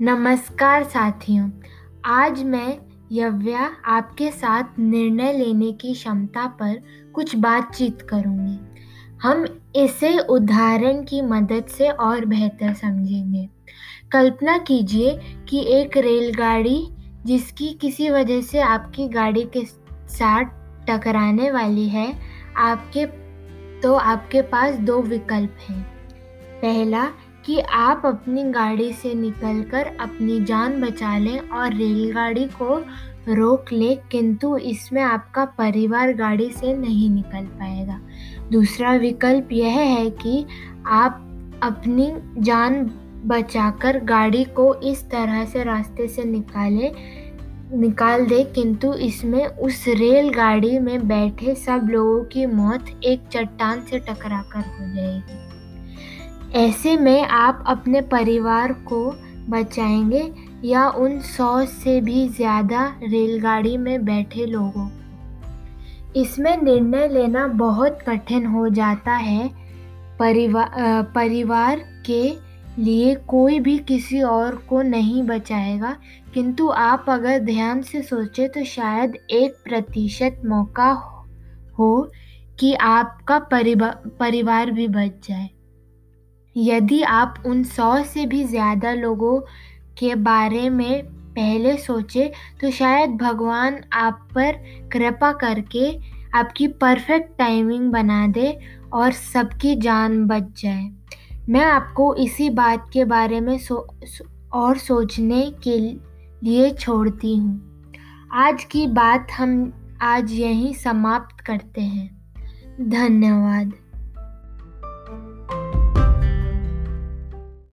नमस्कार साथियों, आज मैं यव्या आपके साथ निर्णय लेने की क्षमता पर कुछ बातचीत करूँगी। हम इसे उदाहरण की मदद से और बेहतर समझेंगे। कल्पना कीजिए कि एक रेलगाड़ी जिसकी किसी वजह से आपकी गाड़ी के साथ टकराने वाली है, आपके तो आपके पास दो विकल्प हैं। पहला कि आप अपनी गाड़ी से निकलकर अपनी जान बचा लें और रेलगाड़ी को रोक लें, किंतु इसमें आपका परिवार गाड़ी से नहीं निकल पाएगा। दूसरा विकल्प यह है कि आप अपनी जान बचाकर गाड़ी को इस तरह से रास्ते से निकालें, निकाल दे, किंतु इसमें उस रेलगाड़ी में बैठे सब लोगों की मौत एक चट्टान से टकराकर हो जाएगी। ऐसे में आप अपने परिवार को बचाएँगे या उन सौ से भी ज़्यादा रेलगाड़ी में बैठे लोगों इसमें निर्णय लेना बहुत कठिन हो जाता है। परिवार परिवार के लिए कोई भी किसी और को नहीं बचाएगा, किंतु आप अगर ध्यान से सोचें तो शायद एक प्रतिशत मौका हो कि आपका परिवार भी बच जाए। यदि आप उन सौ से भी ज़्यादा लोगों के बारे में पहले सोचे तो शायद भगवान आप पर कृपा करके आपकी परफेक्ट टाइमिंग बना दे और सबकी जान बच जाए। मैं आपको इसी बात के बारे में सो, सो और सोचने के लिए छोड़ती हूँ। आज की बात हम आज यहीं समाप्त करते हैं। धन्यवाद।